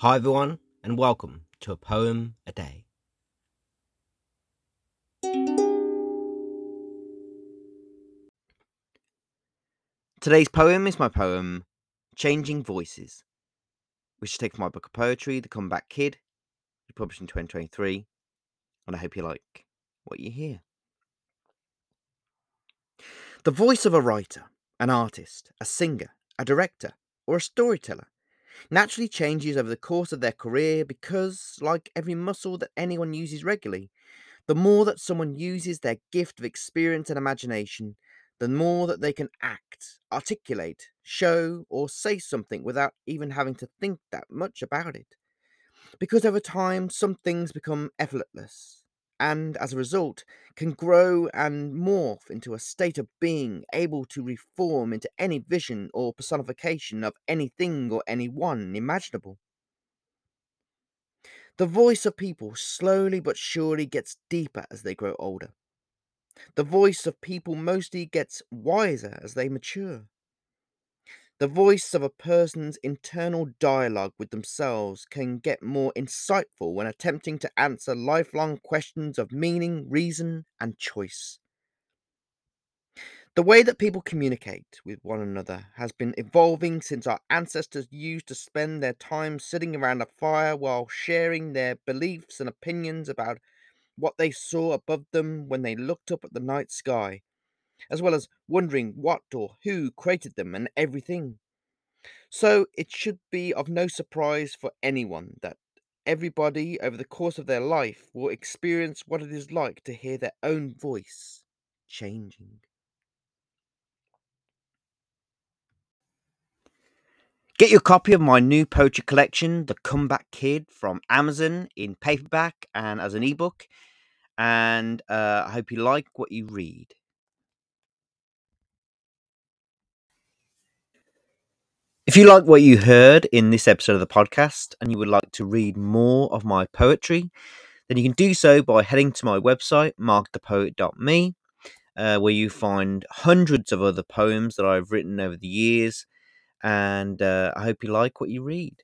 Hi, everyone, and welcome to a poem a day. Today's poem is my poem, Changing Voices, which from my book of poetry, The Comeback Kid, published in 2023, and I hope you like what you hear. The voice of a writer, an artist, a singer, a director, or a storyteller naturally changes over the course of their career because, like every muscle that anyone uses regularly, the more that someone uses their gift of experience and imagination, the more that they can act, articulate, show, or say something without even having to think that much about it. Because over time, some things become effortless, and as a result, can grow and morph into a state of being able to reform into any vision or personification of anything or anyone imaginable. The voice of people slowly but surely gets deeper as they grow older. The voice of people mostly gets wiser as they mature. The voice of a person's internal dialogue with themselves can get more insightful when attempting to answer lifelong questions of meaning, reason, and choice. The way that people communicate with one another has been evolving since our ancestors used to spend their time sitting around a fire while sharing their beliefs and opinions about what they saw above them when they looked up at the night sky as well as wondering what or who created them and everything. So it should be of no surprise for anyone that everybody over the course of their life will experience what it is like to hear their own voice changing. Get your copy of my new poetry collection, The Comeback Kid, from Amazon in paperback and as an ebook. And uh, I hope you like what you read. If you like what you heard in this episode of the podcast and you would like to read more of my poetry, then you can do so by heading to my website, markthepoet.me, uh, where you find hundreds of other poems that I've written over the years. And uh, I hope you like what you read.